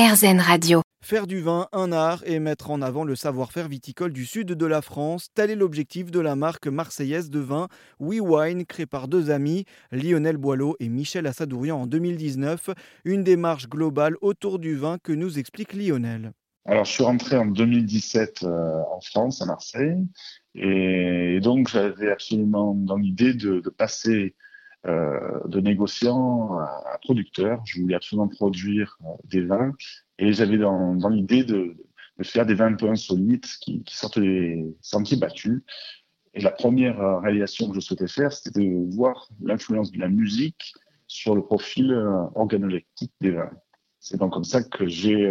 RZN Radio. Faire du vin un art et mettre en avant le savoir-faire viticole du sud de la France, tel est l'objectif de la marque marseillaise de vin We Wine, créée par deux amis, Lionel Boileau et Michel Assadourian en 2019. Une démarche globale autour du vin que nous explique Lionel. Alors, je suis rentré en 2017 euh, en France, à Marseille, et donc j'avais absolument dans l'idée de, de passer euh, de négociant à, producteur. Je voulais absolument produire euh, des vins et j'avais dans, l'idée de, faire des vins un peu insolites qui, qui sortent des sentiers battus. Et la première euh, réalisation que je souhaitais faire, c'était de voir l'influence de la musique sur le profil organoleptique des vins. C'est donc comme ça que j'ai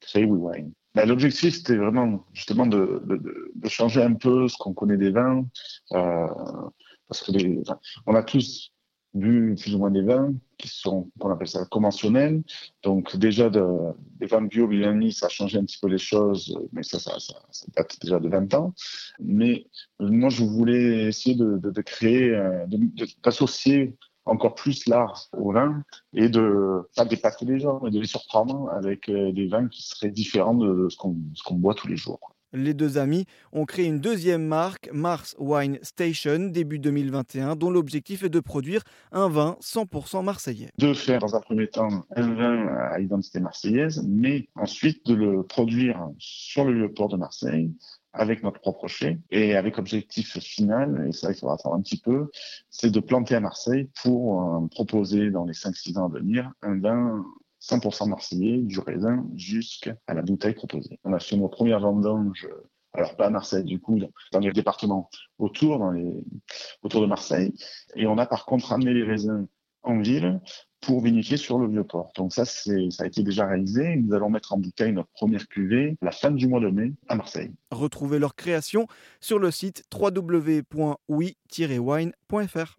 créé WeWine. Ben, L'objectif, c'était vraiment justement de, changer un peu ce qu'on connaît des vins. Euh, parce que les, on a tous bu plus ou moins des vins qui sont, qu'on appelle ça conventionnels. Donc déjà, de, des vins bio, biodynamiques, ça a changé un petit peu les choses, mais ça, ça, ça, date déjà de 20 ans. Mais moi, je voulais essayer de, créer, euh, d'associer encore plus l'art au vin et de pas dépasser les gens, mais de les surprendre avec euh, des vins qui seraient différents de ce qu'on boit tous les jours. Les deux amis ont créé une deuxième marque, Mars Wine Station, début 2021, dont l'objectif est de produire un vin 100% marseillais. De faire dans un premier temps un vin à identité marseillaise, mais ensuite de le produire sur le lieu port de Marseille avec notre propre chai et avec objectif final, et vrai qu'il faudra attendre un petit peu, c'est de planter à Marseille pour euh, proposer dans les 5-6 ans à venir un vin 100% marseillais, du raisin jusqu'à la bouteille proposée. On a fait nos premières vendanges, alors pas à Marseille du coup, dans les départements autour, autour de Marseille. Et on a par contre amené les raisins en ville pour vinifier sur le vieux port. Donc ça, c'est, ça a été déjà réalisé. Nous allons mettre en bouteille notre première cuvée la fin du mois de mai à Marseille. Retrouvez leur création sur le site www.oui-wine.fr.